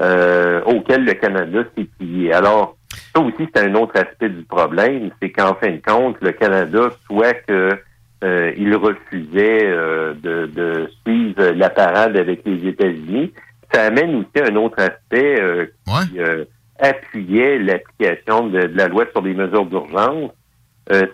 euh, auquel le Canada s'est plié. Alors, ça aussi, c'est un autre aspect du problème, c'est qu'en fin de compte, le Canada, soit que euh, il refusait euh, de, de, suivre la parade avec les États-Unis, ça amène aussi un autre aspect euh, qui appuyait l'application de, la loi sur les mesures d'urgence.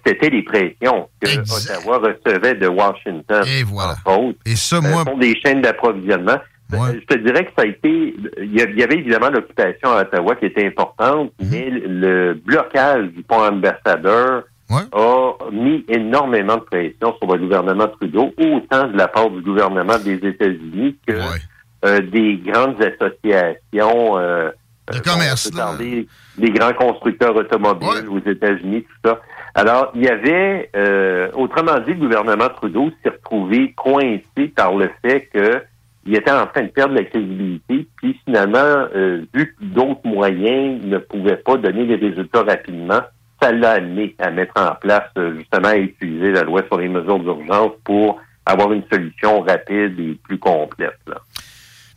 C'était les pressions que Ottawa recevait de Washington. Et voilà. Et ça, moi... des chaînes d'approvisionnement. Je te dirais que ça a été. Il y avait évidemment l'occupation à Ottawa qui était importante, mhm. mais le blocage du pont ambassadeur a mis énormément de pression sur le gouvernement Trudeau, autant de la part du gouvernement des États-Unis que euh, des grandes associations. Euh, de commerce. des grands constructeurs automobiles aux États-Unis, tout ça. Alors, il y avait, euh, autrement dit, le gouvernement Trudeau s'est retrouvé coincé par le fait que il était en train de perdre la crédibilité, puis finalement, euh, vu que d'autres moyens ne pouvaient pas donner les résultats rapidement, ça l'a amené à mettre en place, euh, justement, à utiliser la loi sur les mesures d'urgence pour avoir une solution rapide et plus complète.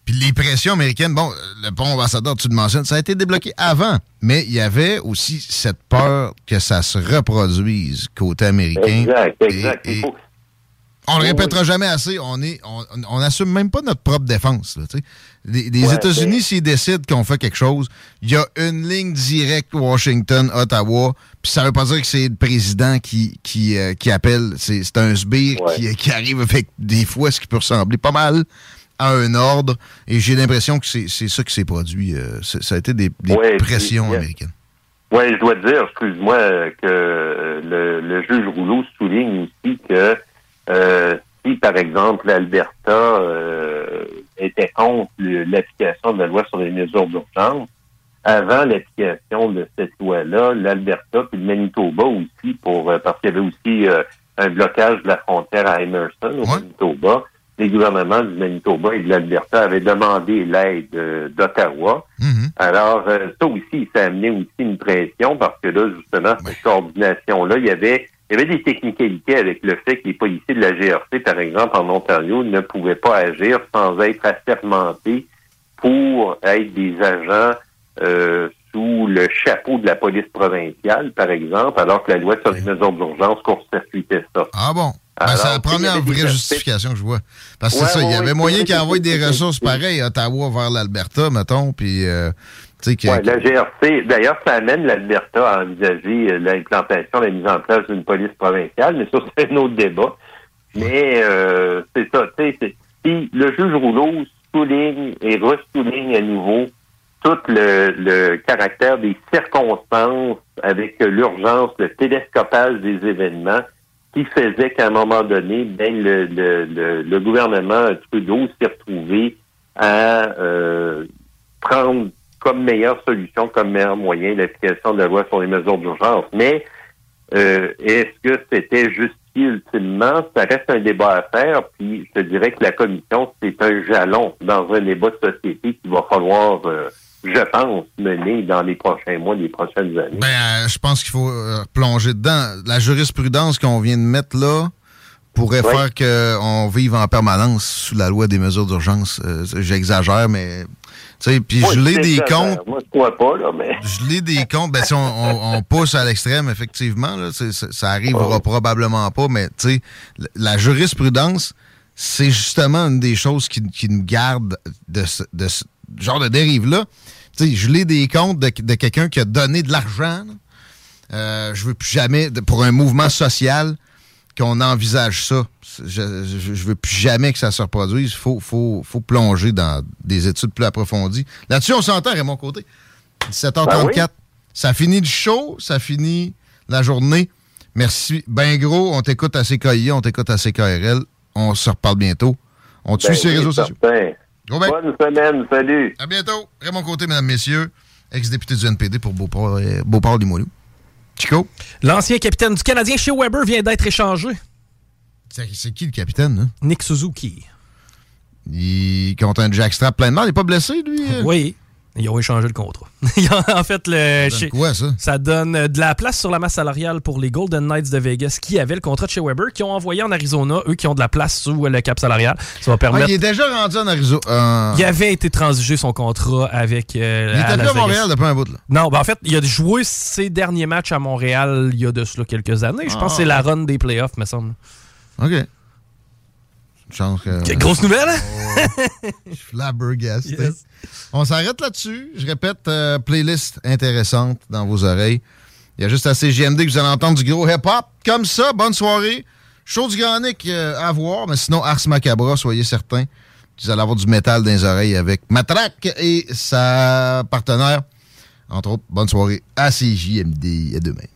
Puis les pressions américaines, bon, le pont ambassadeur, tu le mentionnes, ça a été débloqué avant, mais il y avait aussi cette peur que ça se reproduise côté américain. Exact, exact. On le répétera jamais assez. On est, on n'assume même pas notre propre défense. les, États-Unis, s'ils décident qu'on fait quelque chose, il y a une ligne directe Washington-Ottawa. Puis ça veut pas dire que c'est le président qui, qui, euh, qui appelle. C'est un sbire qui, qui, arrive avec des fois ce qui peut ressembler pas mal à un ordre. Et j'ai l'impression que c'est ça qui s'est produit. Euh, ça a été des, pressions américaines. Oui, je dois dire, excuse-moi, que euh, le, le juge Rouleau souligne aussi que euh, si, par exemple, l'Alberta euh, était contre l'application de la loi sur les mesures d'urgence, avant l'application de cette loi-là, l'Alberta puis le Manitoba aussi, pour euh, parce qu'il y avait aussi un blocage de la frontière à Emerson au Manitoba, les gouvernements du Manitoba et de l'Alberta avaient demandé l'aide d'Ottawa. Mm-hmm. Alors, ça aussi, ça a amené aussi une pression parce que là, justement, cette coordination-là, il y avait il y avait des technicalités avec le fait que les policiers de la GRC, par exemple, en Ontario, ne pouvaient pas agir sans être assermentés pour être des agents euh, sous le chapeau de la police provinciale, par exemple, alors que la loi sur les mesures d'urgence court-circuitait ça. Ah bon? Ben, c'est la première vraie justification que je vois. Parce que c'est ça, il y avait moyen qu'ils envoient des ressources pareilles Ottawa vers l'Alberta, mettons, puis euh, la GRC, d'ailleurs, ça amène l'Alberta à envisager euh, l'implantation, la mise en place d'une police provinciale, mais ça, c'est un autre débat. Mais euh, c'est ça, tu sais, le juge Rouleau souligne et ressouligne à nouveau tout le, caractère des circonstances avec l'urgence, le télescopage des événements qui faisait qu'à un moment donné, ben, le, le, le, gouvernement Trudeau s'est retrouvé à euh, prendre comme meilleure solution, comme meilleur moyen l'application de la loi sur les mesures d'urgence. Mais euh, est-ce que c'était justifié ultimement? Ça reste un débat à faire, puis je te dirais que la commission, c'est un jalon dans un débat de société qu'il va falloir, euh, je pense, mener dans les prochains mois, les prochaines années. Ben, euh, je pense qu'il faut plonger dedans. La jurisprudence qu'on vient de mettre là, pourrait faire qu'on vive en permanence sous la loi des mesures d'urgence. J'exagère, mais puis je l'ai des comptes. Moi, je crois pas, là, mais. Je l'ai des comptes. Ben, si on, pousse à l'extrême, effectivement, là, ça arrivera probablement pas, mais tu sais, la jurisprudence, c'est justement une des choses qui, qui nous garde de ce, de genre de dérive-là. Tu sais, je l'ai des comptes de, de quelqu'un qui a donné de l'argent. Euh, je veux plus jamais, pour un mouvement social, qu'on envisage ça. Je, ne veux plus jamais que ça se reproduise. Il faut, faut, faut, plonger dans des études plus approfondies. Là-dessus, on s'entend, mon Côté. 17h34. Ben ça finit le show, ça finit la journée. Merci. Ben gros, on t'écoute à CKI, on t'écoute à CKRL. On se reparle bientôt. On te suit ben sur les réseaux sociaux. Bonne semaine, salut. À bientôt. Raymond Côté, mesdames, messieurs, ex-député du NPD pour Beauport-Limoilou. Chico? L'ancien capitaine du Canadien chez Weber vient d'être échangé. C'est qui le capitaine? Hein? Nick Suzuki. Il compte un jackstrap plein de mal. Il n'est pas blessé, lui? Oui. Ils ont échangé le contrat. en fait, le, ça donne quoi, ça? Ça donne euh, de la place sur la masse salariale pour les Golden Knights de Vegas qui avaient le contrat de chez Weber, qui ont envoyé en Arizona, eux qui ont de la place sous le cap salarial. Ça va permettre. Ah, il est déjà rendu en Arizona. Euh, Il avait été transigé son contrat avec. euh, Il était plus à. Montréal depuis un bout, là. Non, ben en fait, il a joué ses derniers matchs à Montréal il y a de cela quelques années. Je pense que c'est la run des playoffs, me semble. OK. Chance que. Quelle grosse nouvelle, hein? Je suis flabbergasté. Yes. On s'arrête là-dessus. Je répète, euh, playlist intéressante dans vos oreilles. Il y a juste à CGMD que vous allez entendre du gros hip-hop. Comme ça, bonne soirée. Show du Grand Nick euh, à voir, mais sinon, Ars Macabra, soyez certains. Vous allez avoir du métal dans les oreilles avec Matraque et sa partenaire. Entre autres, bonne soirée à CJMD. À demain.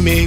Me.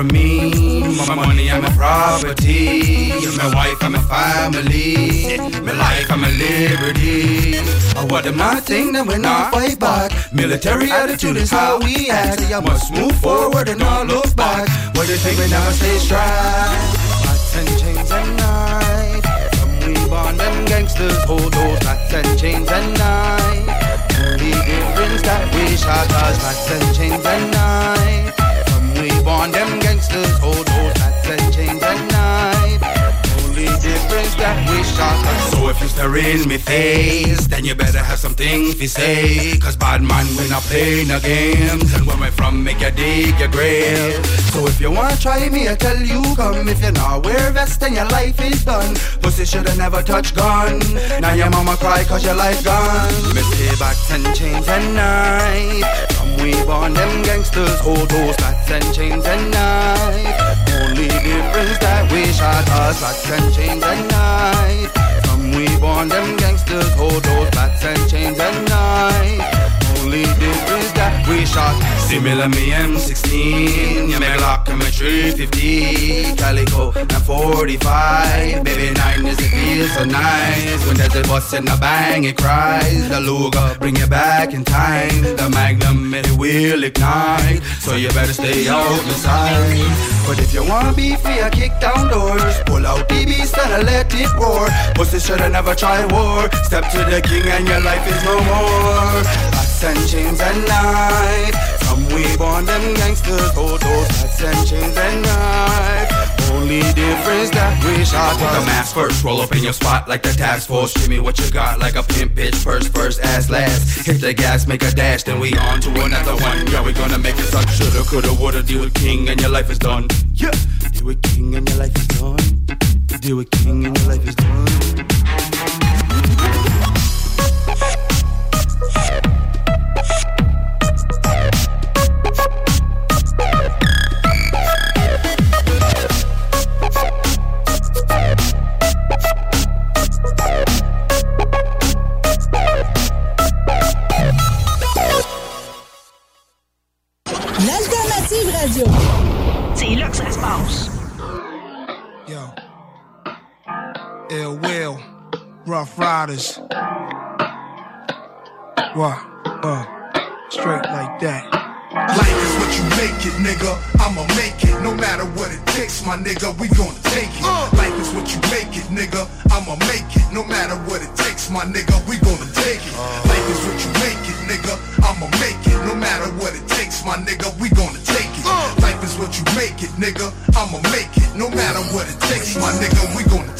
From me? My money and my property. My wife and my family. My life and my liberty. Oh, what am I think that we're not fight back? Military attitude is how we act. I must move forward and not look back. What they think we never stay strapped? Bats and chains and knife. From we born them gangsters hold those bats and chains and knife. Only difference that we shot us bats and chains and knife. Hold those bats and chains and knife. Only difference that we shot. So if you stare in me face, then you better have something to say. Cause bad man, we not play no games. And where we from, make you dig your grave. So if you wanna try me, I tell you come. If you're not wear vest, then your life is done. Pussy shoulda never touch gun. Now your mama cry cause your life gone. Me say back ten chains and knife. We born them gangsters hold those bats and chains and knife. Only difference that we shot us bats and chains and knife. From we born them gangsters hold those bats and chains and knife. Only difference that we shot. Similar me M16 Yeah, me Glock and me 350 Calico and 45 Baby 9 is it feels so nice. When there's a bus and a bang it cries. The Luger bring you back in time. The Magnum it will ignite. So you better stay out the side. But if you want beef, I kick down doors. Pull out the beast and let it roar. Pussy shoulda never try war. Step to the king and your life is no more Bats and chains and knife. From we born them gangsters Hold those bats and chains and knife Only difference that we shot Put the mask first, roll up in your spot like the task force. Give me what you got like a pimp bitch First, first, ass last. Hit the gas, make a dash, then we on to another one. Yeah, we gonna make it suck. Shoulda, coulda, woulda, deal with king and your life is done. Yeah, deal with king and your life is done. Deal with king and your life is done Ruff Ryders. What? Uh, straight like that. Life is what you make it, nigga. I'ma make it. No matter what it takes, my nigga, we gonna take it. Life is what you make it, nigga. I'ma make it. No matter what it takes, my nigga, we gonna take it. Life is what you make it, nigga. I'ma make it. No matter what it takes, my nigga, we gonna take it. Life is what you make it, nigga. I'ma make it. No matter what it takes, my nigga, we gonna take it.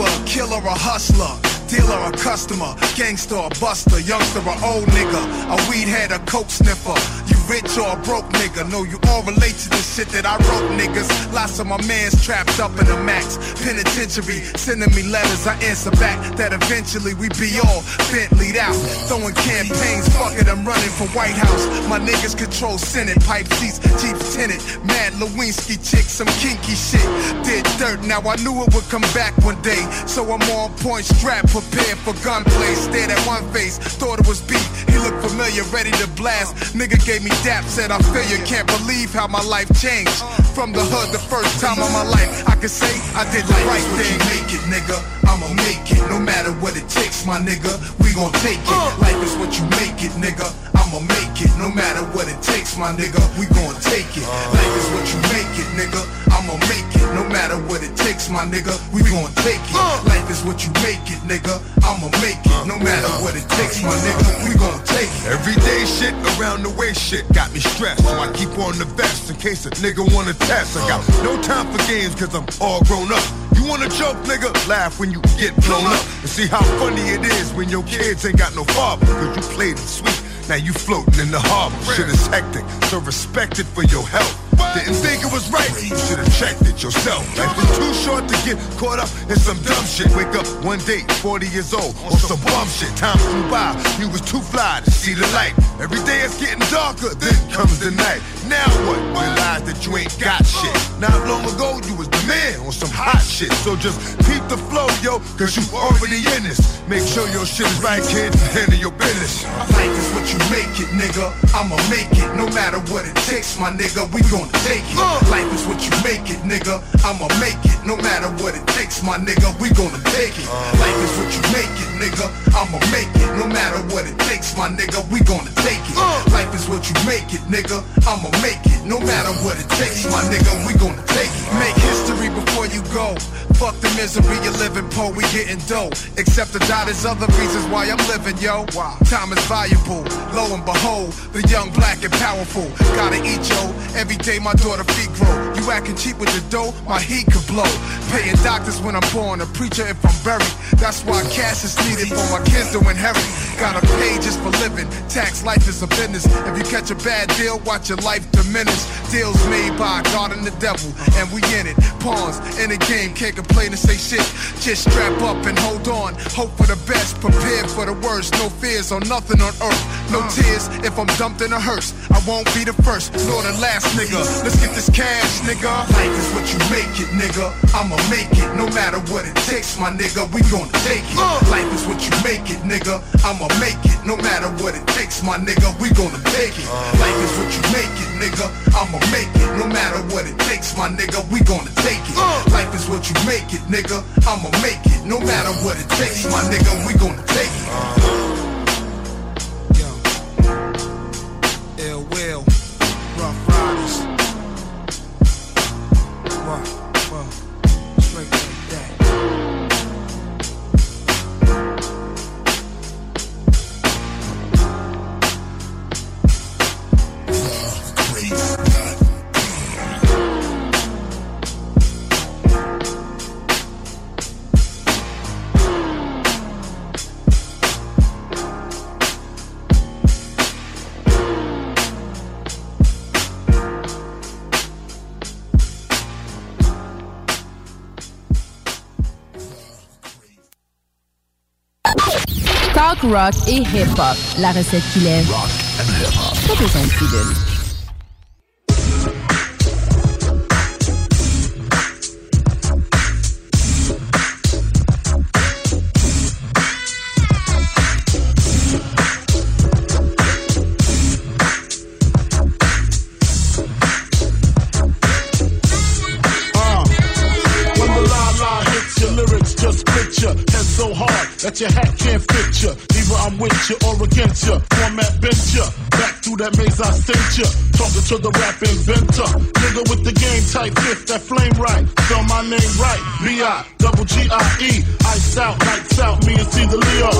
A killer, a hustler. Dealer, a customer, gangster, a buster, youngster, a old nigga, a weed head, a coke sniffer. You rich or a broke nigga, know you all relate to the shit that I wrote, niggas. Lots of my mans trapped up in the max penitentiary, sending me letters. I answer back that eventually we be all Bentley'd out, throwing campaigns. Fuck it, I'm running for White House. My niggas control Senate, pipe seats, Jeeps tenant, Mad Lewinsky chicks, some kinky shit. Did dirt, now I knew it would come back one day, so I'm on point, strapped, prepared for gunplay. Stared at one face, thought it was beat. He looked familiar, ready to blast. Nigga gave me dap, said I feel you. Can't believe how my life changed. From the hood, the first time of my life, I could say I did the right thing. Make it, nigga. I'ma make it, no matter what it takes, my nigga. We gon' take it. Uh. Life is what you make it, nigga. I'ma make it, no matter what it takes, my nigga. We gon' take it. Uh. Life is what you make it, nigga. I'ma make it, no matter what it takes, my nigga, we gon' take it. Uh. Life is what you make it, nigga. I'ma make it. No uh, matter what it takes, my nigga, we gon' take it. Everyday shit around the way shit got me stressed. So I keep on the vest in case a nigga wanna test. I got no time for games cause I'm all grown up. You wanna joke, nigga? Laugh when you get blown up. And see how funny it is when your kids ain't got no father. Cause you played it sweet. Now you floating in the harbor. Shit is hectic, so respect it for your health. Didn't think it was right, you should've checked it yourself. Life was too short to get caught up in some dumb shit. Wake up one day, 40 years old, on some bum shit. Time flew by, you was too fly to see the light. Every day it's getting darker, then comes the night. Now what? Realize that you ain't got shit. Not long ago, you was the man on some hot shit. So just keep the flow, yo, cause you already in this. Make sure your shit is right, kid, and handle your business. Life is what you make it, nigga. I'ma make it, no matter what it takes, my nigga. We gon' take it. Uh. Life is what you make it, nigga. I'ma make it, no matter what it takes, my nigga. We gonna take it. Uh. Life is what you make it, nigga. I'ma make it, no matter what it takes, my nigga. We gonna take it. Uh. Life is what you make it, nigga. I'ma make it, no matter what it takes, my nigga. We gonna take it. Make history before you go. Fuck the misery you're living, po. We getting dough. Except to die, there's other reasons why I'm living, yo. Time is valuable. Lo and behold, the young, black, and powerful. Gotta eat, yo. Every day my daughter feet grow. You acting cheap with the dough, my heat could blow. Paying doctors when I'm born, a preacher if I'm buried. That's why cash is needed for my kids to inherit. Gotta pay just for living. Tax life is a business. If you catch a bad deal, watch your life diminish. Deals made by God and the devil, and we in it. Pawns in the game, can't complain and say shit. Just strap up and hold on. Hope for the best, prepare for the worst. No fears on nothing on earth. No uh. tears if I'm dumped in a hearse. I won't be the first nor the last nigga. Let's get this cash, nigga. Life is what you make it, nigga. I'ma make it, no matter what it takes, my nigga. We gonna take it. Uh. Life is what you make it, nigga. I'ma make it, no matter what it takes, my nigga. We gonna take it. Uh. Life is what you make it, nigga. I'ma make it, no matter what it takes, my nigga. We gonna take it. Uh. Life is what you make it, nigga. I'ma make it, no matter what it takes, my nigga. We gonna take it. Uh. Rock et hip-hop. La recette qui lève. Rock and hip-hop. Pas besoin de name right. B-I, double G-I-E. Ice out, lights out, me and C the Leo.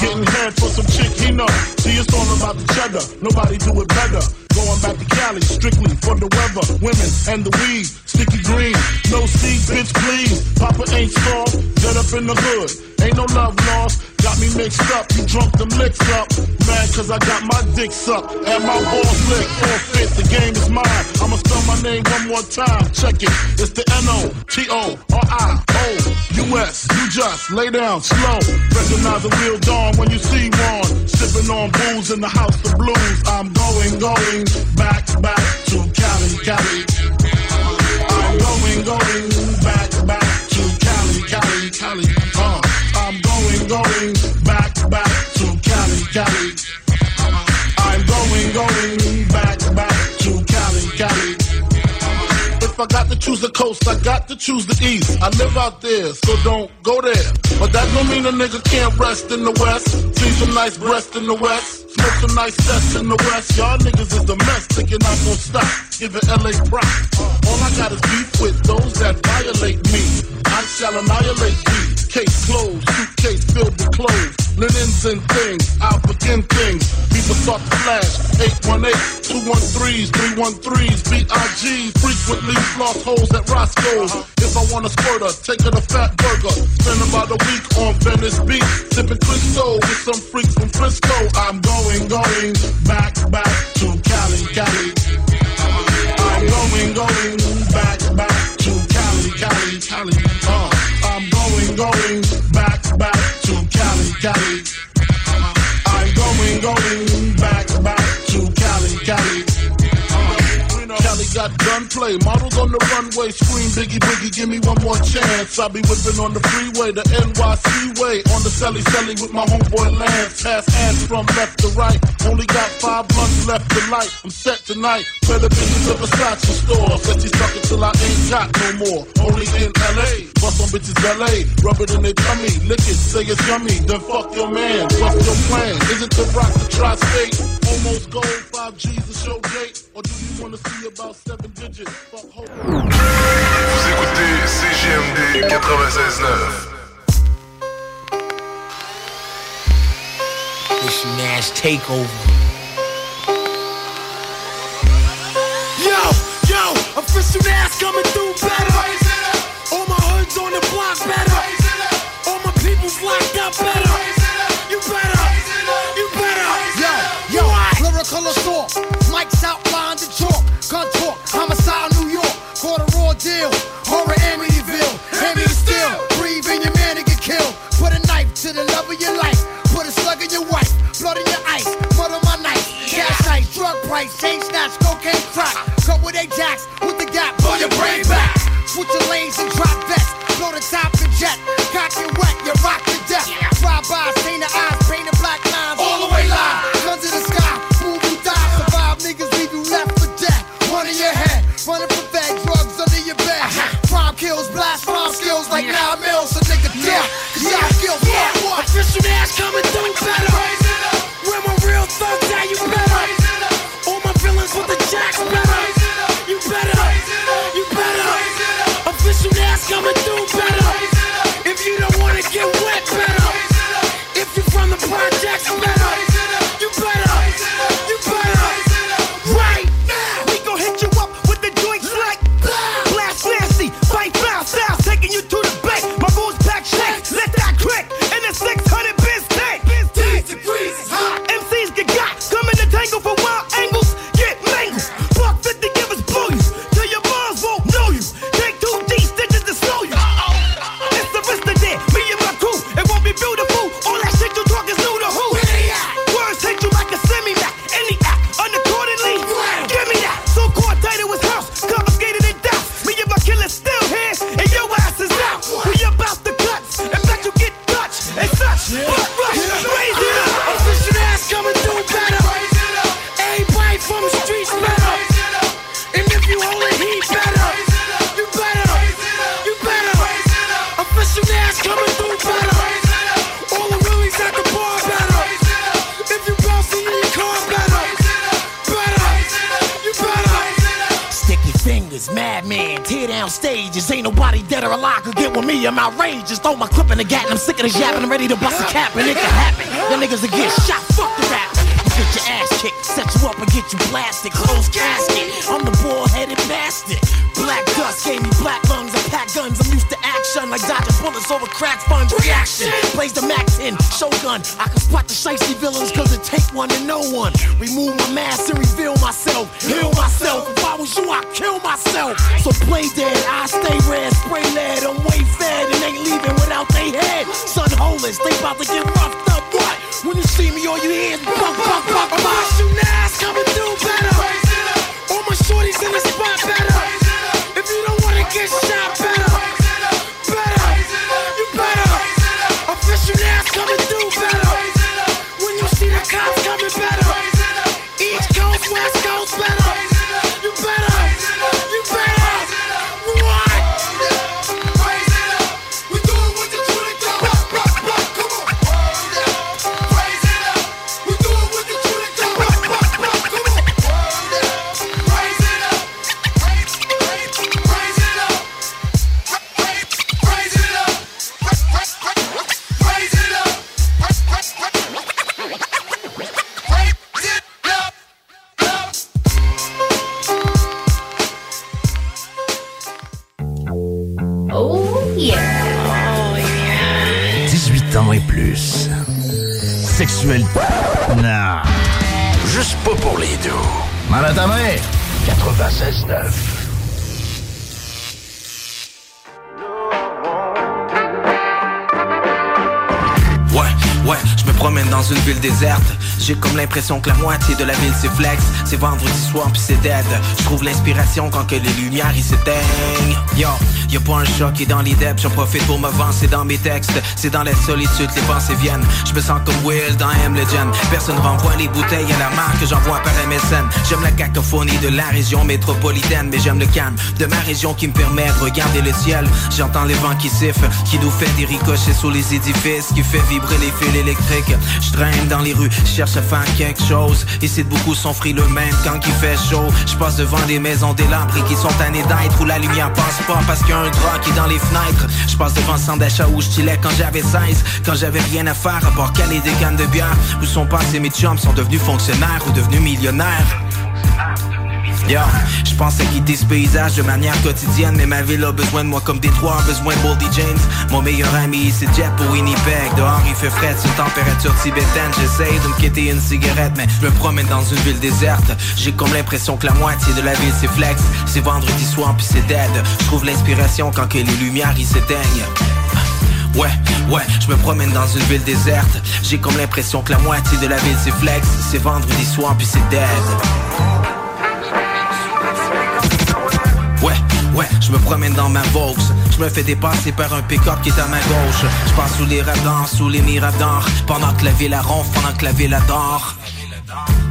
Getting head for some chick he know. See, it's all about the cheddar. Nobody do it better. Going back to Cali, strictly for the weather, women, and the weed. Sticky green, no seed, bitch, please. Papa ain't soft, dead up in the hood. Ain't no love lost, got me mixed up. You drunk them licks up. Mad cause I got my dick sucked and my balls licked. Forfeit, the game is mine. I'ma spell my name one more time. Check it, it's the N-O-T-O-R-I-O-U-S. You just lay down slow. Recognize a real dawn when you see one. Sipping on booze in the house of blues. I'm going, going back, back to Cali, Cali. I'm going, going back, back to Cali, Cali, Cali. Uh, I'm going, going I got to choose the coast, I got to choose the east. I live out there, so don't go there. But that don't mean a nigga can't rest in the west. See some nice breasts in the west. Smoke some nice sets in the west. Y'all niggas is domestic and I'm gonna stop. Giving LA prop. All I got is beef with those that violate me. I shall annihilate thee. Case closed, suitcase filled with clothes, linens and things. I'll begin things. People start to flash. 818, 213s, 313s, BIG. Frequently lost holes at Roscoe's. Uh-huh. If I want a squirter, take her to Fat Burger. Spend about a week on Venice Beach, sipping Cristo with some freaks from Frisco. I'm going, going back, back to Cali, Cali. I'm going, going back, back to Cali, Cali, Cali. Going, back, back to Cali, Cali. I'm going, going back, back to Cali, Cali. Cali got gunplay, models on the runway, scream biggie biggie, give me one more chance. I be whipping on the freeway, the NYC way, on the celly celly with my homeboy Lance. Pass hands from left to right, only got five blunts left to light. I'm set tonight, better business a Versace store. Said she's talking till I ain't got no more. Only in LA, bust on bitches LA, rub it in their tummy, lick it, say it's yummy, then fuck your man, fuck your plan. Isn't the rock the tri-state? Almost gold, five G's a show date, or do you wanna see about seven digits? Fuck hope. Vous écoutez CJMD 96.9. Mission Nash Takeover. Official Nash coming through better. All my hoods on the block better. All my people's locked up better. You better, you better. Yo, yo, lyrical assault. Mike's outlined the chalk. Gun talk, homicide New York. Caught a raw deal. Horror Amityville. Amy still. Breathe in your man to get killed. Put a knife to the love of your life. Put a slug in your wife. Blood in your ice. Mud on my knife. Cash ice. Drug price. Chain snatch. Cocaine crack. With Ajax. With the gap. Blow your brain back. Switch your lanes and drop vests. Blow the top and jet. Cock and wet. You rock to death. Drive by. Stain the eyes. L'impression que la moitié de la ville c'est flex. C'est vendredi soir puis c'est dead. Trouve l'inspiration quand que les lumières ils s'éteignent. Yo, y a pas un chat qui est dans les depths. J'en profite pour c'est dans mes textes. C'est dans la solitude les pensées viennent. Je me sens comme Will dans M Legend. Personne renvoie les bouteilles à la marque que j'envoie par MSN. J'aime la cacophonie de la région métropolitaine, mais j'aime le calme de ma région qui me permet de regarder le ciel. J'entends les vents qui sifflent, qui nous fait des ricochets sous les édifices, qui fait vibrer les fils électriques. Je traîne dans les rues, cherche à faire quelque chose. Ici beaucoup sont frileux même quand il fait chaud. Je passe devant des maisons délabrées qui sont tannés d'être où la lumière passe pas parce qu'il y a un drap qui est dans les fenêtres. Je passe devant le centre d'achat où je quand j'avais 16, quand j'avais rien à faire à part caler des cannes de bière. Où sont passés mes chums, sont devenus fonctionnaires ou devenus millionnaires? Yo, je pense à quitter ce paysage de manière quotidienne Mais ma ville a besoin de moi comme Détroit a besoin de Boldy James. Mon meilleur ami c'est Jet pour Winnipeg. Dehors il fait frais, une température tibétaine. J'essaye de me quitter une cigarette Mais je me promène dans une ville déserte. J'ai comme l'impression que la moitié de la ville c'est flex. C'est vendredi soir puis c'est dead. Je trouve l'inspiration quand que les lumières ils s'éteignent. Ouais, ouais, je me promène dans une ville déserte. J'ai comme l'impression que la moitié de la ville c'est flex. C'est vendredi soir puis c'est dead Ouais, je me promène dans ma Vaux. Je me fais dépasser par un pick-up qui est à ma gauche. Je passe sous les radars, sous les miradors. Pendant que la ville la ronfle, pendant que la ville adore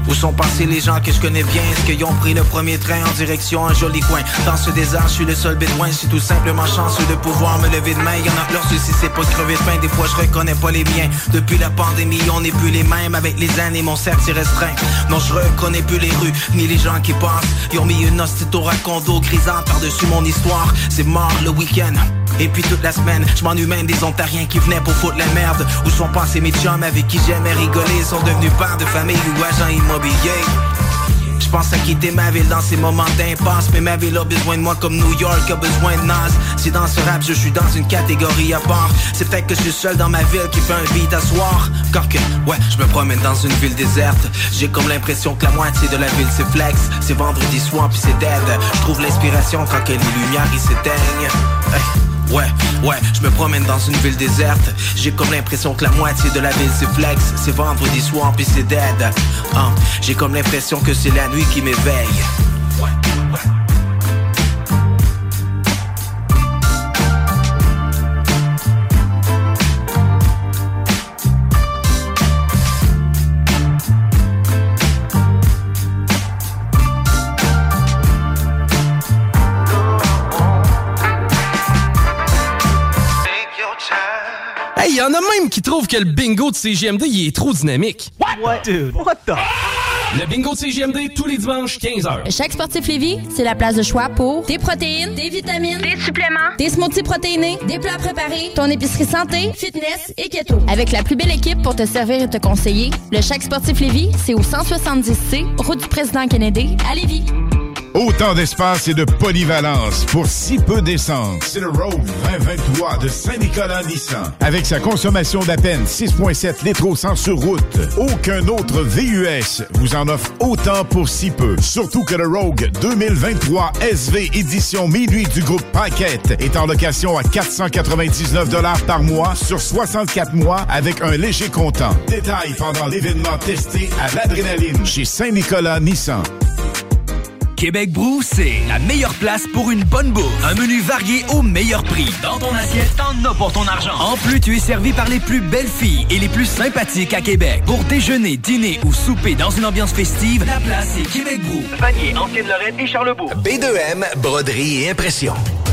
où sont passés les gens que je connais bien? Est-ce qu'ils ont pris le premier train en direction un joli coin? Dans ce désert, je suis le seul bédouin Je suis tout simplement chanceux de pouvoir me lever de main. Y'en a leur souci, c'est pas de crever de faim. Des fois, je reconnais pas les miens. Depuis la pandémie, on n'est plus les mêmes Avec les années, mon cercle s'est restreint. Non, je reconnais plus les rues, ni les gens qui passent. Ils ont mis une hostie au racondo grisant par-dessus mon histoire. C'est mort le week-end et puis toute la semaine, je m'ennuie même des Ontariens qui venaient pour foutre la merde. Où sont passés mes chums avec qui j'aimais rigoler? Sont devenus pères de famille ou agents immobiliers. Je pense à quitter ma ville dans ces moments d'impasse. Mais ma ville a besoin de moi comme New York a besoin de Nas. Si dans ce rap je suis dans une catégorie à part C'est peut-être que je suis seul dans ma ville qui fait un beat à soir. Quand que, ouais, je me promène dans une ville déserte. J'ai comme l'impression que la moitié de la ville c'est flex. C'est vendredi soir puis c'est dead. Je trouve l'inspiration quand que les lumières ils s'éteignent. Ouais, ouais, je me promène dans une ville déserte. J'ai comme l'impression que la moitié de la ville c'est flex C'est vendredi soir puis c'est dead. Hein, J'ai comme l'impression que c'est la nuit qui m'éveille qui trouvent que le bingo de CGMD, il est trop dynamique. What? Dude, what the? Le bingo de CGMD, tous les dimanches, 15h. Chaque sportif Lévis, c'est la place de choix pour des protéines, des vitamines, des suppléments, des smoothies protéinés, des plats préparés, ton épicerie santé, fitness et keto. Avec la plus belle équipe pour te servir et te conseiller, le Chaque sportif Lévis, c'est au 170C, route du président Kennedy, à Lévis. Autant d'espace et de polyvalence pour si peu d'essence. C'est le Rogue 2023 de Saint-Nicolas Nissan. Avec sa consommation d'à peine 6,7 litres au 100 sur route, aucun autre VUS vous en offre autant pour si peu. Surtout que le Rogue 2023 SV édition minuit du groupe Paquette est en location à 499 par mois sur 64 mois avec un léger comptant. Détail pendant l'événement testé à l'adrénaline chez Saint-Nicolas Nissan. Québec Brou, c'est la meilleure place pour une bonne bouffe. Un menu varié au meilleur prix. Dans ton assiette, t'en as pour ton argent. En plus, tu es servi par les plus belles filles et les plus sympathiques à Québec. Pour déjeuner, dîner ou souper dans une ambiance festive, la place est Québec Brou. Vanier, Ancienne-Lorraine et Charlebourg. B2M, broderie et impression.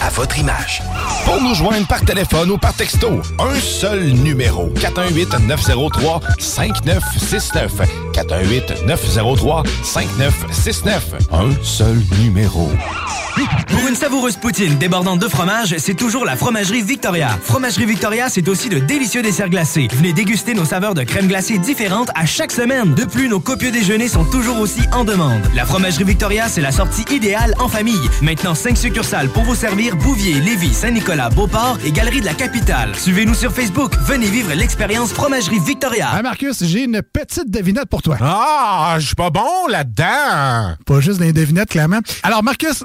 à votre image. Pour nous joindre par téléphone ou par texto, un seul numéro. 418-903-5969. 418-903-5969. Un seul numéro. Pour une savoureuse poutine débordante de fromage, c'est toujours la Fromagerie Victoria. Fromagerie Victoria, c'est aussi de délicieux desserts glacés. Venez déguster nos saveurs de crème glacée différentes à chaque semaine. De plus, nos copieux déjeuners sont toujours aussi en demande. La Fromagerie Victoria, c'est la sortie idéale en famille. Maintenant, 5 succursales pour vous servir Bouvier, Lévis, Saint-Nicolas, Beauport et Galerie de la Capitale. Suivez-nous sur Facebook. Venez vivre l'expérience Fromagerie Victoria. Ah, Marcus, j'ai une petite devinette pour toi. Ah, je suis pas bon là-dedans. Pas juste des devinettes, clairement. Alors, Marcus,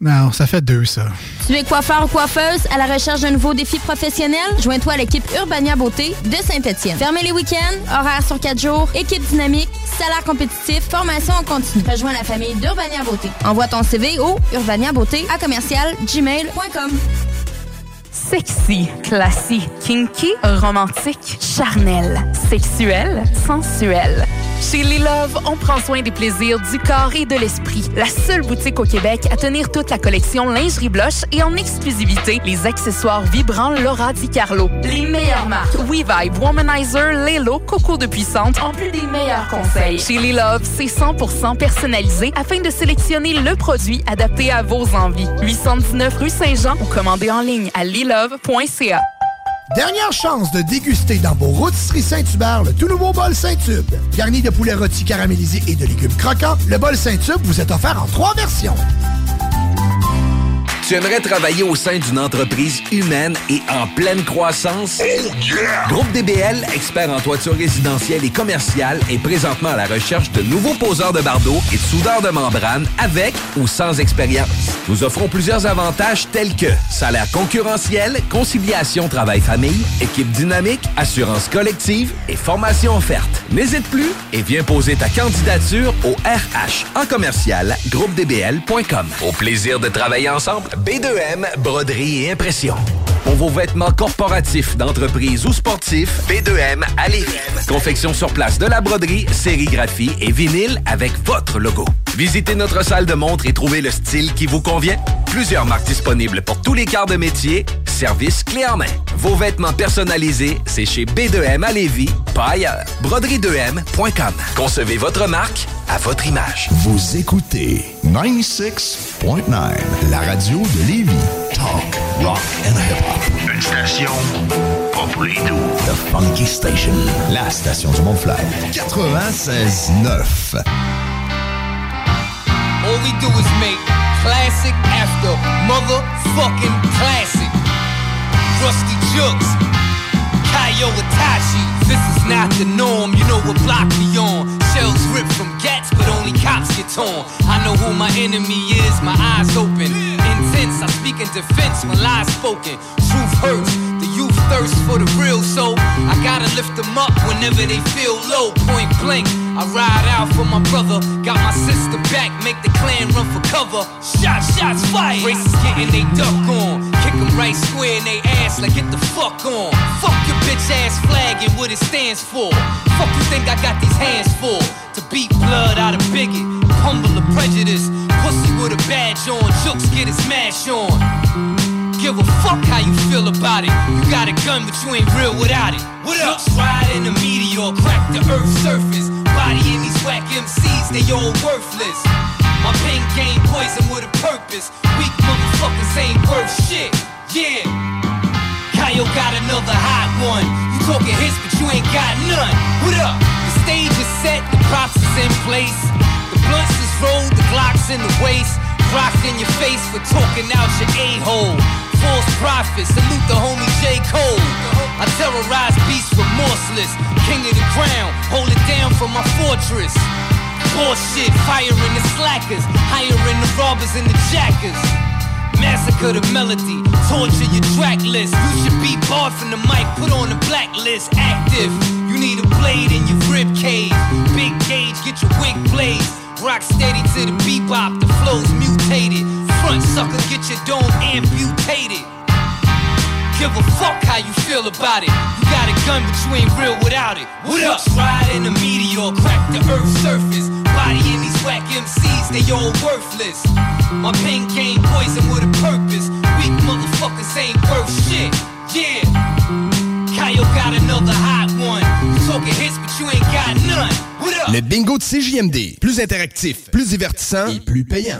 Non, ça fait deux, ça. Tu es coiffeur ou coiffeuse à la recherche d'un nouveau défi professionnel? Joins-toi à l'équipe Urbania Beauté de Saint-Étienne. Fermez les week-ends, horaires sur quatre jours, équipe dynamique, salaire compétitif, formation en continu. Rejoins la famille d'Urbania Beauté. Envoie ton CV au urbaniabeauté à commercial gmail.com. Sexy, classique, kinky, romantique, charnel, sexuel, sensuel. Chez Les Love, on prend soin des plaisirs du corps et de l'esprit. La seule boutique au Québec à tenir toute la collection lingerie blush et en exclusivité les accessoires vibrants Laura Di Carlo. Les meilleures marques WeVibe, Womanizer, Lelo, Coco de Puissante, en plus des meilleurs conseils. Chez Les Love, c'est 100% personnalisé afin de sélectionner le produit adapté à vos envies. 819 rue Saint-Jean ou commandez en ligne à lilove.ca. Dernière chance de déguster dans vos rôtisseries Saint-Hubert le tout nouveau bol Saint-Tube. Garni de poulet rôti caramélisé et de légumes croquants, le bol Saint-Tube vous est offert en trois versions. Tu aimerais travailler au sein d'une entreprise humaine et en pleine croissance? Groupe DBL, expert en toiture résidentielle et commerciale, est présentement à la recherche de nouveaux poseurs de bardeaux et de soudeurs de membrane avec ou sans expérience. Nous offrons plusieurs avantages tels que salaire concurrentiel, conciliation travail-famille, équipe dynamique, assurance collective et formation offerte. N'hésite plus et viens poser ta candidature au RH en commercial groupedbl.com. Au plaisir de travailler ensemble. B2M, broderie et impression. Pour vos vêtements corporatifs, d'entreprise ou sportifs, B2M à. Confection sur place de la broderie, sérigraphie et vinyle avec votre logo. Visitez notre salle de montre et trouvez le style qui vous convient. Plusieurs marques disponibles pour tous les quarts de métier. Service clé en main. Vos vêtements personnalisés, c'est chez B2M à Lévis, pas ailleurs. Broderie2M.com. Concevez votre marque à votre image. Vous écoutez 96.9, la radio de Lévis. Talk, rock and hip-hop. Une station pas pour les doux. The Funky Station, la station du Mont-Flair. 96.9. All we do is make classic after motherfucking classic. Rusty Jukes, Kaio Itachi. This is not the norm, you know what block we on. Shells ripped from gats, but only cops get torn. I know who my enemy is, my eyes open. Intense, I speak in defense when lies spoken. Truth hurts, thirst for the real, so I gotta lift them up whenever they feel low. Point blank, I ride out for my brother. Got my sister back, make the clan run for cover. Shots, shots fired. Racists getting they duck on. Kick them right square in they ass like get the fuck on. Fuck your bitch ass flag and what it stands for. Fuck you think I got these hands for? To beat blood out of bigot, humble the prejudice. Pussy with a badge on, jokes get his mash on. Give a fuck how you feel about it. You got a gun, but you ain't real without it. What up? Ride in the meteor, crack the earth's surface. Body in these whack MCs, they all worthless. My pen game poison with a purpose. Weak motherfuckers ain't worth shit. Yeah. Kyle got another hot one. You talking hits, but you ain't got none. What up? The stage is set, the props is in place. The blunts is rolled, the Glocks in the waist. Rocks in your face for talking out your a-hole. False prophets, salute the homie J. Cole. I terrorize beasts remorseless. King of the ground, hold it down from my fortress. Bullshit, firing the slackers, hiring the robbers and the jackers. Massacre the melody, torture your track list. You should be barred from the mic, put on the blacklist. Active, you need a blade in your rib cage. Big gauge, get your wig blazed. Rock steady to the bebop, the flow's mutated. Front, sucker, get your dome amputated. Give a fuck how you feel about it. You got a gun, but you ain't real without it. What up? Ride in a meteor, crack the earth's surface. Body in these whack MCs, they all worthless. My pen came poison with a purpose. Weak motherfuckers ain't worth shit. Yeah. Kyle got another hot one. You talking hits, but you ain't got none. What up? Le bingo de CJMD. Plus interactif, plus divertissant et plus payant.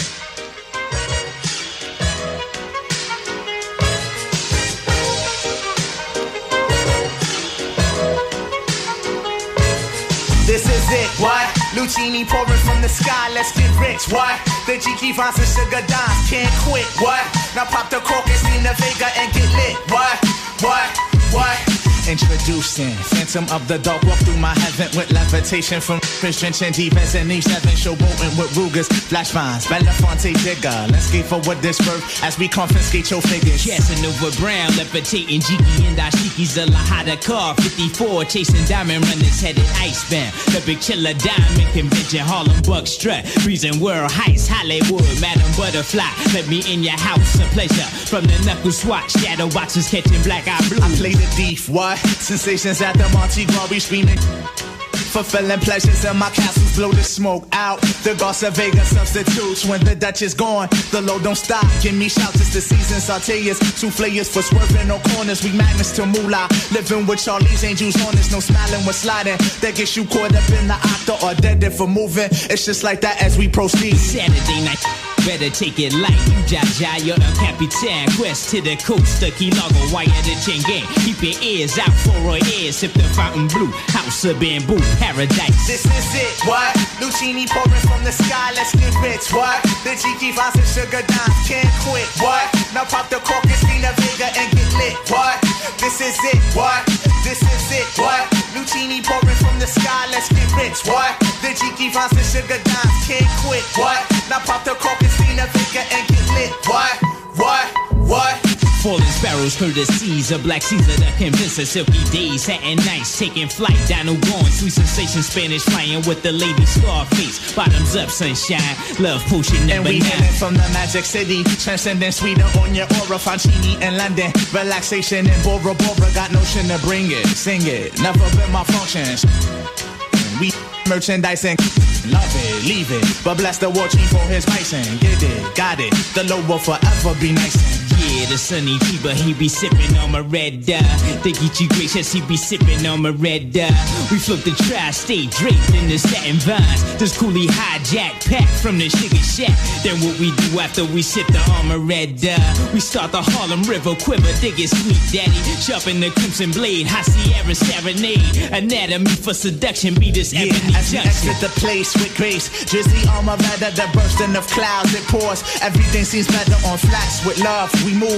This is it, what? Lucini pouring from the sky, let's get rich, what? The Jiki Vines and Sugar Dimes can't quit, what? Now pop the cork and Stina Vega and get lit, what? What? What? Introducing Phantom of the Dark Walk through my heaven with levitation from Chris drenching defense and each seven showboating with Rugers, Flash Vines, Belafonte Digger. Let's skate for what this birth as we confiscate your figures. Casanova Brown, levitating Jiki and Ashiki's a Lahada car. 54, chasing diamond runners headed icebound. The big chiller diamond convention, Harlem Buck strut. Freezing world heights, Hollywood, Madam Butterfly. Let me in your house, a pleasure. From the knuckle swatch, shadow boxes catching black eye blue. I play the thief, what? Sensations at the Monte Glory screaming. Fulfilling pleasures in my castles, blow the smoke out. The Garza Vega substitutes when the Dutch is gone. The load don't stop. Give me shouts, it's the season. Sauteas, souffleurs for swerving no corners. We magnets to moolah. Living with Charlie's angels on us, no smiling when sliding. That gets you caught up in the octa or dead if we're moving. It's just like that as we proceed. Saturday night. Better take it light, you jaja, you're a capitan. Quest to the coast, the key logo, wire the chain gang. Keep your ears out for a ears, sip the fountain blue. House of bamboo, paradise. This is it, what? Lucini pouring from the sky, let's get rich, what? The Jiki Vines and Sugar Dimes can't quit, what? Now pop the cork Stina Vega and get lit, what? This is it, what? This is it, what? Lucini pouring from the sky, let's get rich, what? The Jiki Vines and Sugar Dimes can't quit, what? Now pop the cork and see the Vega and get lit, what? What? What? Falling sparrows, through the seas, of Black Caesar, the convincer, silky days, satin nights, taking flight, Dino gone, sweet sensation, Spanish flying with the lady Scarface, bottoms up, sunshine, love potion And number we nine. from the magic city, transcending Sweden on your aura, Fancini in London, relaxation in Bora Bora, got notion to bring it, sing it, never been my functions. We merchandising, love it, leave it, but bless the war chief for his bison, get it, got it, the low will forever be nice. The sunny fever, he be sipping on my red dye. Think he too gracious, he be sipping on my red dye. We flip the tri-state draped in the satin vines. This coolie hijack pack from the sugar shack. Then what we do after we sip the armor red dye? We start the Harlem River quiver, dig it sweet daddy. Sharpen the crimson blade, high Sierra serenade. Anatomy for seduction, be this Yeah, ebony as we junction. exit the place with grace, drizzly armor rather the bursting of clouds it pours. Everything seems better on flats with love. We move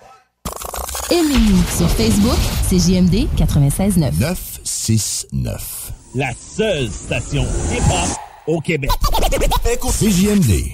Aimez-nous sur Facebook, c'est JMD 96.9. 969. La seule station hip-hop au Québec. CJMD.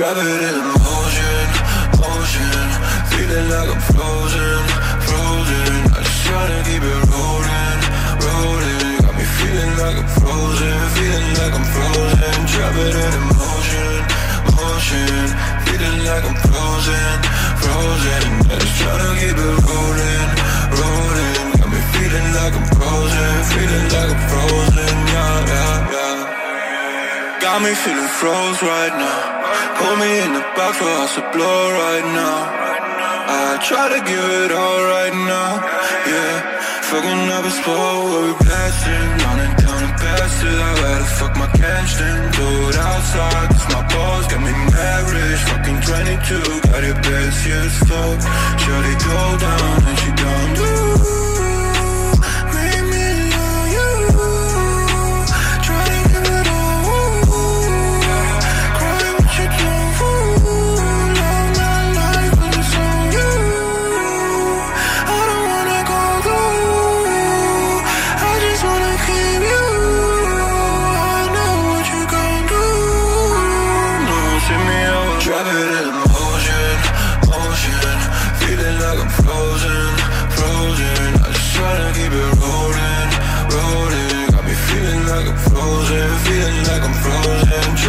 It in motion, motion Feeling like I'm frozen, frozen. I just tryna keep it rolling, rolling. Got me feeling like I'm frozen, feeling like I'm frozen. It in motion, motion. Feeling like I'm frozen, frozen. I just tryna keep it rolling, rolling. Got me feeling like I'm frozen, feeling like I'm frozen. Yeah, yeah, yeah Got me feeling froze right now. Put me in the box for us to blow right now. I try to give it all right now. Yeah Fucking up a spot where we blasting Running down the best till I gotta fuck my cash then do it outside. Cause my balls got me mad rich Fucking 22, got it best years fuck Shorty go down and she down low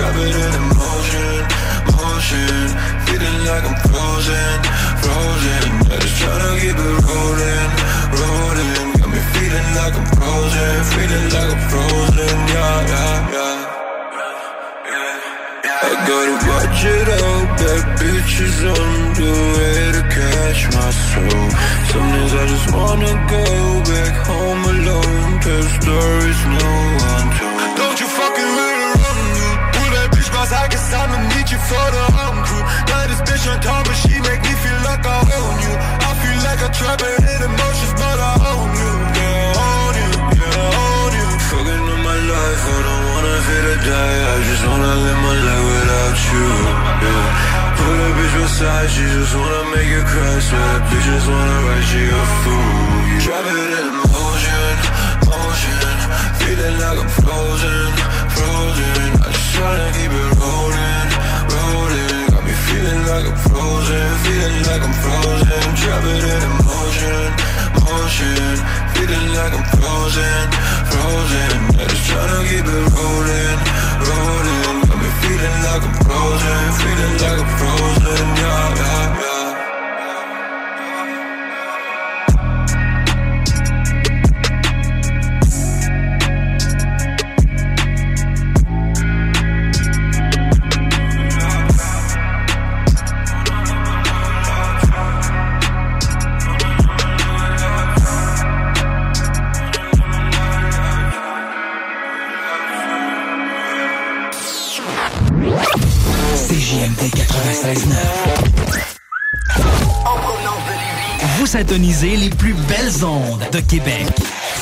Drop it in motion, motion. Feeling like I'm frozen, frozen. I just tryna keep it rolling, rolling. Got me feeling like I'm frozen, feeling like I'm frozen. Yeah, yeah, yeah. I gotta watch it out, bad bitches on the way to catch my soul. Some days I just wanna go back home alone. Tell stories no a hit emotions, but I own you. Yeah, I own you, yeah, I own you. Fucking on my life, I don't wanna feel to die. I just wanna live my life without you. Yeah. Put a bitch beside, she just wanna make you cry. So that bitch just wanna write she a fool. You drop it in motion, motion. Feeling like I'm frozen, frozen. I just tryna keep it like I'm frozen, feeling like I'm frozen. Drop it in motion, motion. Feeling like I'm frozen, frozen. I just tryna keep it rolling, rolling. Got me feeling like I'm frozen, feeling like I'm frozen. Yeah, yeah, yeah. Les plus belles ondes de Québec.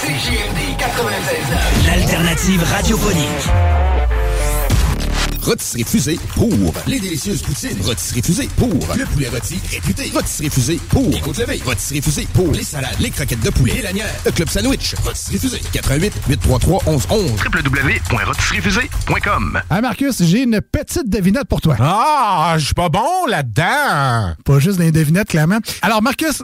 CJMD 96.9. L'alternative radiophonique. Rôtisserie Fusée pour les délicieuses poutines. Rôtisserie Fusée pour le poulet rôti réputé. Rôtisserie Fusée pour les côtes levées. Rôtisserie Fusée pour les salades, les croquettes de poulet et lanières. Le club sandwich. Rôtisserie Fusée. 88 833 1111 www.rôtisseriefusée.com Ah Marcus, j'ai une petite devinette pour toi. Ah, je suis pas bon là-dedans. Pas juste des devinettes, clairement. Alors Marcus,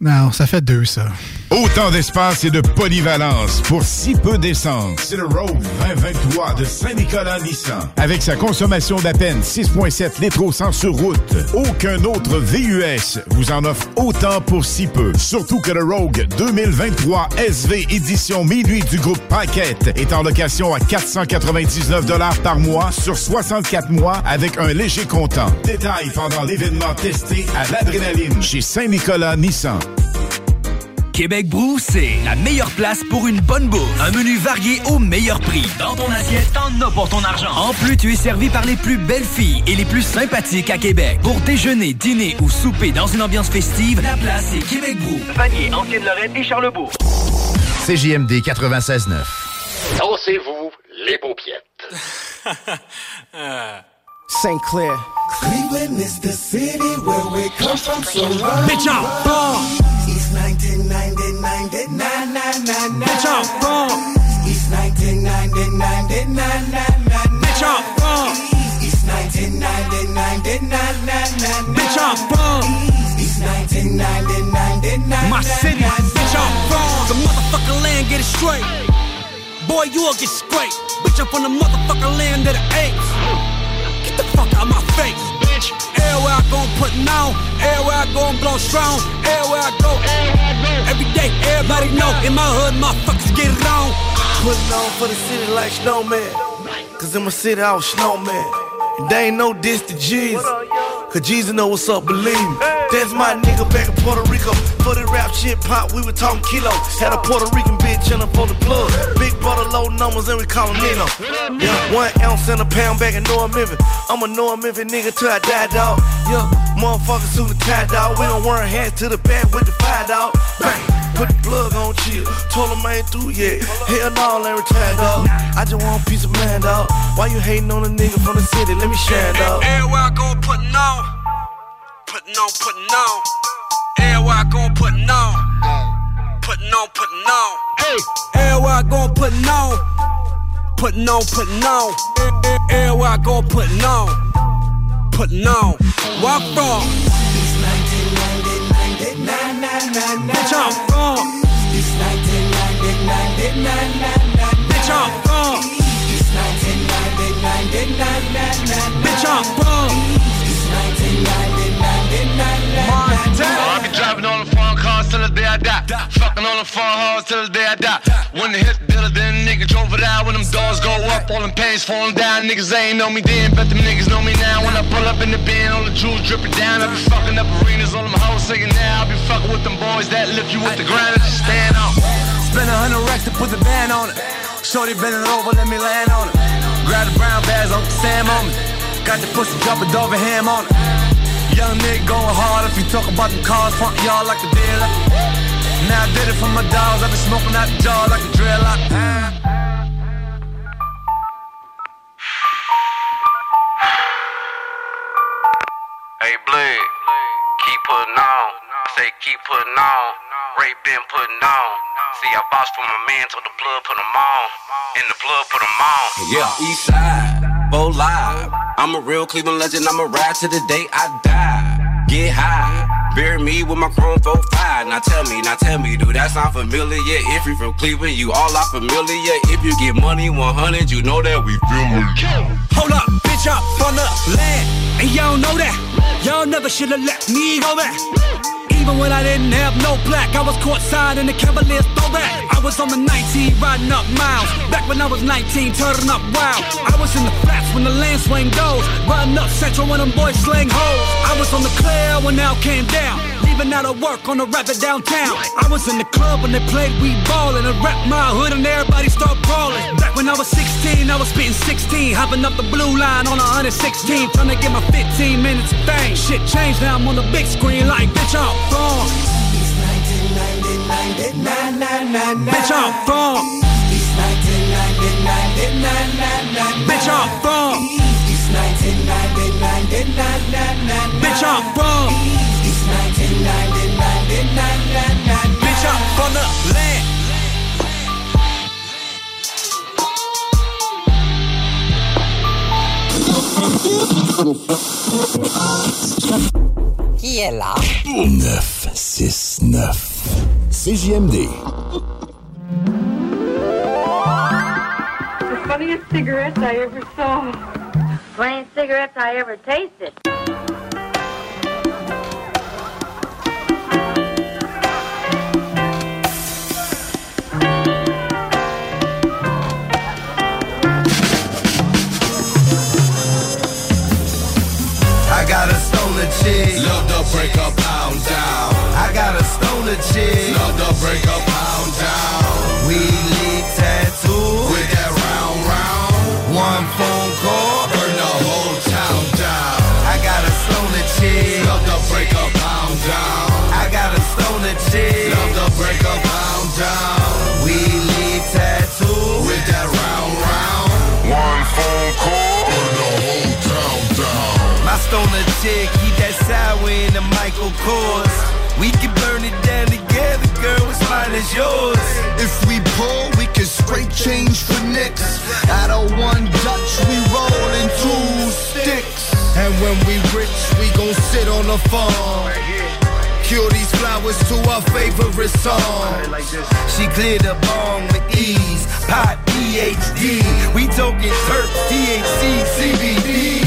Non, ça fait deux, ça. Autant d'espace et de polyvalence pour si peu d'essence. C'est le Rogue 2023 de Saint-Nicolas Nissan. Avec sa consommation d'à peine 6,7 litres au 100 sur route, aucun autre VUS vous en offre autant pour si peu. Surtout que le Rogue 2023 SV édition minuit du groupe Paquette est en location à 499 par mois sur 64 mois avec un léger comptant. Détail pendant l'événement testé à l'adrénaline chez Saint-Nicolas Nissan. Québec Brou, c'est la meilleure place pour une bonne bouffe. Un menu varié au meilleur prix. Dans ton assiette, t'en as pour ton argent. En plus, tu es servi par les plus belles filles et les plus sympathiques à Québec. Pour déjeuner, dîner ou souper dans une ambiance festive, la place est Québec Brou. Vanier, Ancienne-Lorraine et Charlebourg. CJMD 96.9. Dansez-vous les paupiètes. St. Clair. Cleveland is the city where we come from, so run. Bitch, I'm from. It's 1999, Bitch, I'm from. It's 1999, Bitch, I'm from. It's 1999, Bitch, I'm from. It's 1999, My city, bitch, I'm from. The motherfucking land, get it straight. Boy, you'll get scraped. Bitch, I'm from the motherfucking land of the apes. Get the fuck out my face. bitch. Everywhere I go, I'm putting on. Everywhere I go, I'm blowing strong. Everywhere I go, every day, everybody know. In my hood, motherfuckers get it on. Putting on for the city like snowman. Cause in my city I was snowman. And they ain't no diss to Jesus. Cause Jesus know what's up, believe me. That's my nigga back in Puerto Rico. For the rap shit pop, we were talking kilo. Had a Puerto Rican bitch in for the plug. Big brother low numbers and we call him Nino. Yeah, one ounce and a pound back in North Memphis. I'm a North Memphis nigga till I die, dog. Yeah, motherfucker suit and tie, dog. We don't wear hands to the back with the fire, dog. Bang. Put the plug on chill. Told him I ain't through yet. Hell no, I ain't retired, dog. I just want a piece of land, dog. Why you hating on a nigga from the city? Let me share, dog. Everywhere I go, putting on. Putting on, putting on. Everywhere I go, putting on. Putting on, putting on. Hey. Everywhere I go, putting on. Putting on, putting on. E- e- Everywhere I go, I'm putting on. Putting on. Where I'm from? Bitch, I'm from. Bitch, I'm from. Bitch, I'm from. I be driving on the phone calls till the day I die. The phone halls till the day I die. When the hit dealer, then nigga drove it out. When them doors go up, all them pains falling down. Niggas ain't know me then, but them niggas know me now. When I pull up in the bin, all the jewels dripping down. I be fucking up arenas, all them hoes singing now. I be fucking with them boys that lift you with the grind that you stand on. Spend a hundred racks to put the band on it. Shorty bending over, let me land on it. Grab the brown bags, Uncle Sam on me. Got the pussy jumping over ham on it. Young nigga going hard if you talk about them cars, front y'all like a dealer. Now I did it for my dogs, I been smoking out the jar like a dreadlock. Hey, Blade, keep putting on. Say, keep putting on. Ray been putting on. See, I vouched for my man, told the blood put him on. And the blood put him on. Yeah, East Side, Bo Live. I'm a real Cleveland legend. I'ma ride to the day I die. Get high. Bury me with my chrome 45. Now tell me, now tell me, dude, that sound familiar? If you from Cleveland, you all are familiar. If you get money 100, you know that we feel Hold up, bitch, up on the land. And y'all know that. Y'all never should have let me go back. Even when I didn't have no black, I was courtside in the Cavaliers throwback. I was on the 19 riding up miles. Back when I was 19, turning up wild. I was in the flats when the land swing goes. Riding up central when them boys sling hoes. I was on the clear when now came down. Leaving out of work on the rapid downtown. I was in the club when they played we ballin' I rap my hood and everybody start brawling. Back when I was 16, I was spitting 16, hopping up the blue line on a 116, trying to get my 15 minutes of fame. Shit changed now, I'm on the big screen like bitch I'm from. Bitch I'm from. Bitch I'm from. Bitch I'm from. Bitch I'm from the land. Qui est là? 969. CJMD. The funniest cigarettes I ever saw. Funniest cigarettes I ever tasted. Michael Kors. We can burn it down together, girl, as mine as yours. If we pull, we can straight change for nicks. Out of one Dutch, we roll in two sticks. And when we rich, we gon' sit on the farm. Cure these flowers to our favorite song. She cleared the bong with ease. Pot PhD. We talking terp, THC, CBD.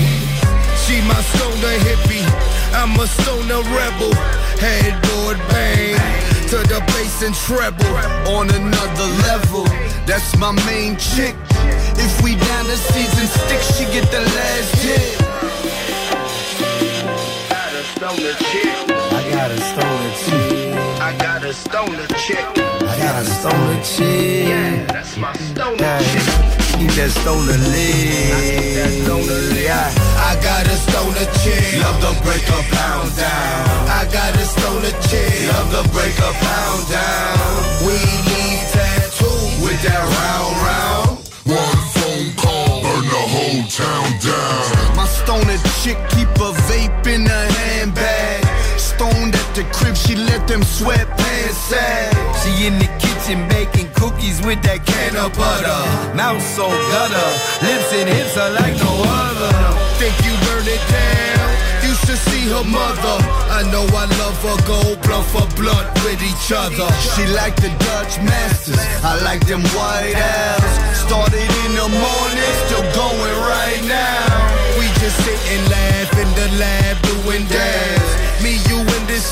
She my stoner hippie. I'm a stoner rebel. Headboard bang to the bass and treble on another level. That's my main chick. If we down the season stick, she get the last hit. Got a stoner chick. I got a stoner chick. I got a stoner chick. I got a stoner chick. Yeah, that's my stoner Yeah. chick. Keep that stoner lit. I got a stoner chick. Love the break a pound down. I got a stoner chick. Love the break a pound down. We leave tattoo with that round round. One phone call, burn the whole town down. My stoner chick keep a vape in her handbag. Stoned at the crib, she let them sweatpants sag. She in the kitchen baking cookies with that can of butter. Mouth so gutter, lips and hips are like no other. Think you burn it down? You should see her mother. I know I love her, go blunt for blunt with each other. She like the Dutch masters, I like them white owls. Started in the morning, still going right now. We just sit and laugh in the lab doing dabs. Me, you,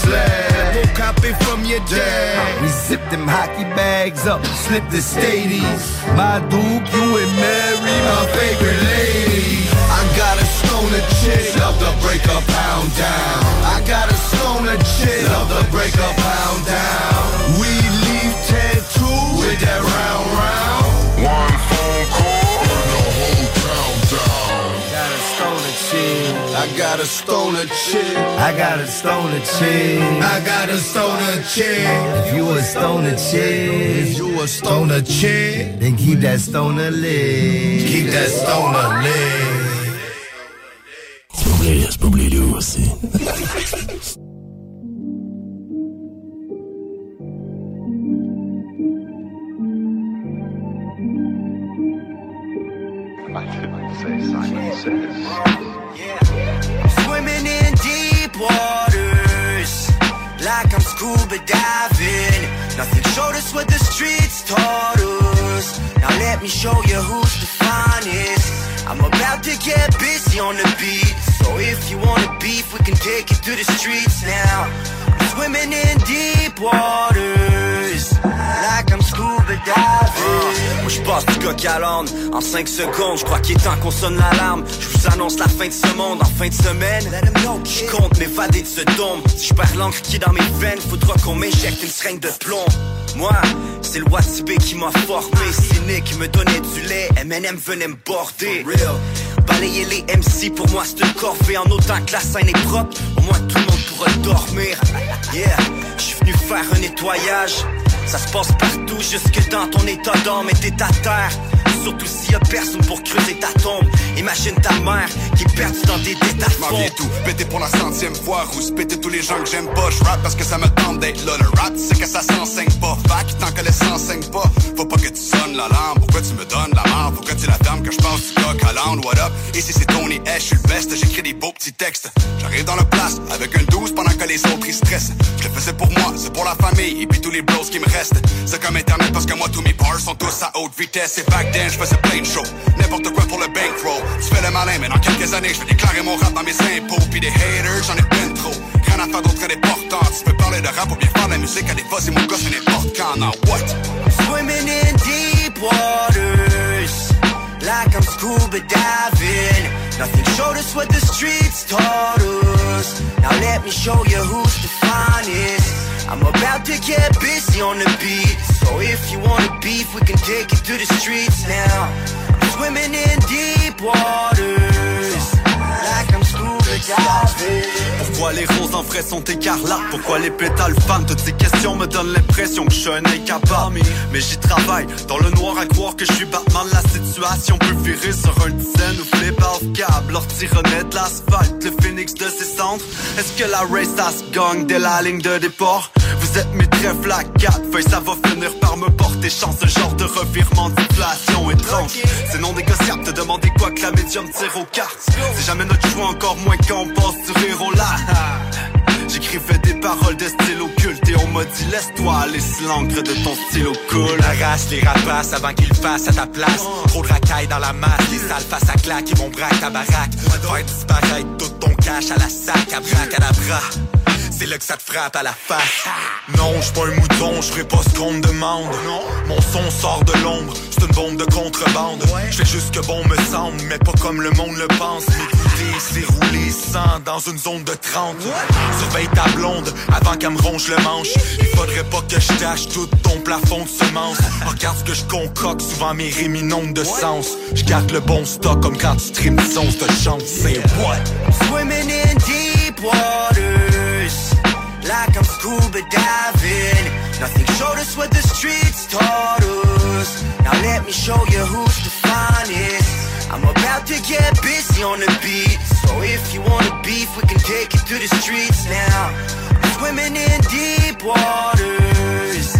and this lab. We'll copy from your dad. We zip them hockey bags up, slip the stadies. My Duke, you and Mary, my favorite lady. I got a stoner chick, love to break a pound down. I got a stoner chick, love to break a pound down. We leave tattoo with that round round. One phone call, chick. I got a stoner chick. I got a stoner chick. I got a stoner chick. If you a stoner chick, if you a stoner chick, then keep that stoner lit. Keep that stoner lit. C'est pas oublier lui aussi. Swimming in deep waters, like I'm scuba diving. Nothing showed us what the streets taught us. Now let me show you who's the finest. I'm about to get busy on the beat. So if you wanna beef, we can take it to the streets now. I'm swimming in deep waters, Moi je passe du coq à l'âne en 5 secondes. Je crois qu'il est temps qu'on sonne l'alarme. Je vous annonce la fin de ce monde en fin de semaine. Je compte m'évader de ce dôme. Si je perds l'encre qui est dans mes veines, faudra qu'on m'éjecte une seringue de plomb. Moi, c'est le Watibé qui m'a formé. Cynique me donnait du lait. M&M venait me border. Balayer les MC pour moi c'est une corvée En autant que la scène est propre Au moins tout le monde pourra dormir Yeah, je suis venu faire un nettoyage Ça se passe partout jusque dans ton état d'âme et t'es à terre. Surtout s'il y a personne pour creuser ta tombe. Imagine ta mère qui est perdue dans des détats de M'en tout, péter pour la centième fois Rousse péter tous les gens que j'aime pas. Je rap parce que ça me tente d'être là. Le rap c'est que ça s'enseigne pas. Fac tant que les s'enseigne pas. Faut pas que tu sonnes l'alarme. Pourquoi tu me donnes la mort? Pourquoi tu la dame que je passe du coq à l'âne? What up? Ici c'est Tony H, je suis le best. J'écris des beaux petits textes. J'arrive dans le place avec un 12 pendant que les autres ils stressent. Je le faisais pour moi, c'est pour la famille. Et puis tous les bros qui me restent C'est comme internet parce que moi tous mes bars sont tous à haute vitesse. Et back then je faisais plein de shows. N'importe quoi pour le bankroll. Tu fais le malin mais dans quelques années je vais déclarer mon rap dans mes impôts. Puis des haters j'en ai plein trop. Rien à faire d'autre que des portants Tu peux parler de rap ou bien faire la musique à des fois c'est mon c'est n'importe quand. Now what? Swimming in deep waters, like I'm scuba diving. Nothing showed us what the streets taught us. Now let me show you who's the finest. I'm about to get busy on the beat. So if you wanna beef, we can take it to the streets now. I'm swimming in deep waters, like I'm scuba diving. Pourquoi les roses en vrai sont écarlates? Pourquoi les pétales fanent? Toutes ces questions me donnent l'impression que je suis un incapable Mais j'y travaille dans le noir à croire que je suis Batman La situation peut sur un dizaine. Ou flip off câble Leur tironnet de l'asphalte, le phénix de ses cendres. Est-ce que la race ça se gagne dès la ligne de départ? Vous êtes mes trèfles à quatre feuilles Ça va finir par me porter chance. Ce genre de revirement d'inflation étrange. C'est non négociable, te demander quoi que la médium tire aux cartes. C'est jamais notre choix, encore moins quand on passe du là J'écrivais des paroles de style occulte et on m'a dit laisse-toi aller l'encre de ton stylo cool. Arrache les rapaces avant qu'ils fassent à ta place. Trop de racailles dans la masse, les sales face à claque, ils vont braquer ta baraque. Faire disparaître tout ton cash à la sac, à braque à la bras. C'est là que ça te frappe à la face. Non, je pas un mouton, je ferai pas ce qu'on me demande. Mon son sort de l'ombre, c'est une bombe de contrebande. Je fais juste que bon me semble, mais pas comme le monde le pense. C'est rouler sans dans une zone de 30. Surveille ta blonde avant qu'elle me ronge le manche. Il faudrait pas que je tâche tout ton plafond de semences. Regarde ce que je concocte, souvent mes rimes de sens. Je garde le bon stock comme quand tu du son, de chante. C'est what? Swimming in deep waters, like I'm scuba diving. Nothing showed us what the streets taught us. Now let me show you who's the finest. I'm about to get busy on the beat. So if you wanna beef, we can take it to the streets now. I'm swimming in deep waters,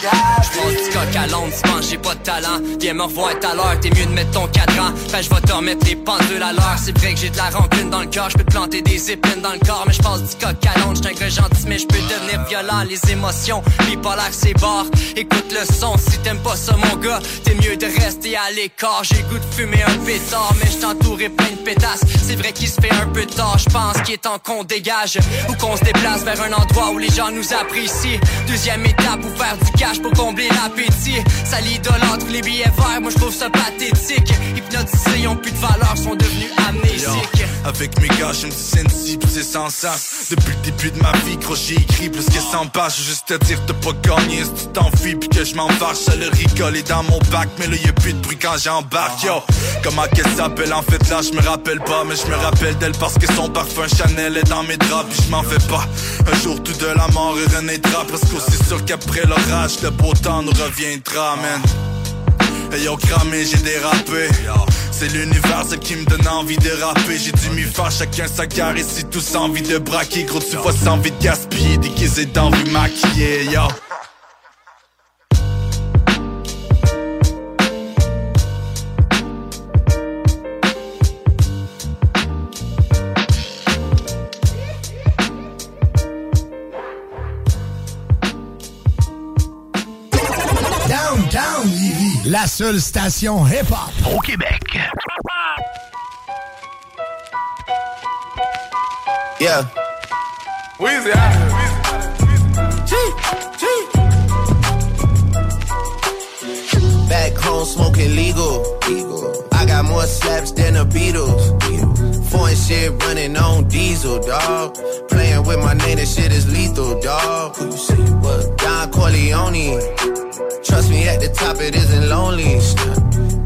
J'pense du coq à l'onde, j'ai pas de talent. Viens me revoir tout à l'heure, t'es mieux de mettre ton cadran. Ben je vais te remettre les pendules à l'heure. C'est vrai que j'ai de la rancune dans le cœur, je peux te planter des épines dans le corps Mais je passe du coq à l'onde, j'suis un gars gentil mais je peux devenir violent. Les émotions, bipolaire c'est barre. Écoute le son, si t'aimes pas ça mon gars T'es mieux de rester à l'écart. J'ai goût de fumer un pétard Mais je t'entourais plein de pétasses. C'est vrai qu'il se fait un peu tard, je pense qu'il est temps qu'on dégage. Ou qu'on se déplace vers un endroit où les gens nous apprécient. Deuxième étape, pour faire du pour combler l'appétit. Ça l'idolâtre les billets verts, moi je trouve ça pathétique. Hypnotisés, ils ont plus de valeur, sont devenus amnésiques. Avec mes gars, je me dis sensible, c'est sans sens Depuis le début de ma vie, gros, j'ai écrit plus que 100 pages. Juste te dire, t'as pas gagné si tu t'enfuis Puis que je m'en fâche, ça le rigole est dans mon bac. Mais là, y'a plus de bruit quand j'embarque, yo. Comment qu'elle s'appelle, en fait là, je me rappelle pas Mais je me rappelle d'elle parce que son parfum Chanel est dans mes draps Puis je m'en fais pas. Un jour tout de la mort renaîtra Parce qu'aussi sûr qu'après l'orage, le beau temps nous reviendra, man. Ayant cramé, j'ai dérapé. C'est l'univers qui me donne envie de rapper. J'ai dû m'y faire chacun sa carrière Ici tous envie de braquer. Gros tu vois sans envie de gaspiller. Déguisé d'envie maquillée yo seule station hip-hop Au Québec. Yeah. Weezy Back home smoking legal. I got more slaps than the Beatles. Foreign shit running on diesel, dog. Playing with my name, this shit is lethal, dog. Who you say what? Don Corleone. Trust me, at the top it isn't lonely.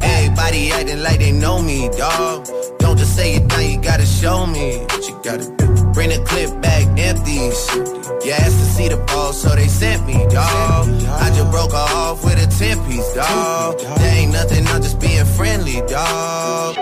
Everybody acting like they know me, dog. Don't just say it now, you gotta show me what you gotta do. Bring the clip back empties. You asked to see the ball, so they sent me, dog. I just broke her off with a 10 piece, dog. There ain't nothing, I'm just being friendly, dog.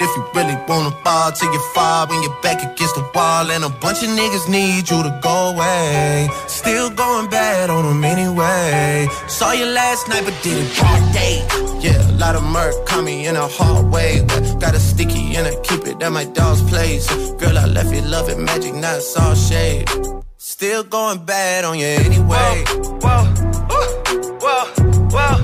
If you really wanna ball till you fall when you're back against the wall. And a bunch of niggas need you to go away. Still going bad on them anyway. Saw you last night, but did it all day. Yeah, a lot of murk caught me in a hard way. But got a sticky and I keep it at my dog's place. Girl, I left you love magic, not all shade. Still going bad on you anyway. Whoa, whoa, whoa, whoa, whoa.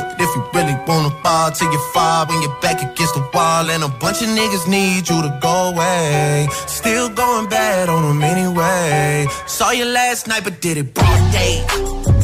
hard till you fall when you're back against the wall. And a bunch of niggas need you to go away. Still going bad on them anyway. Saw you last night, but did it broad day.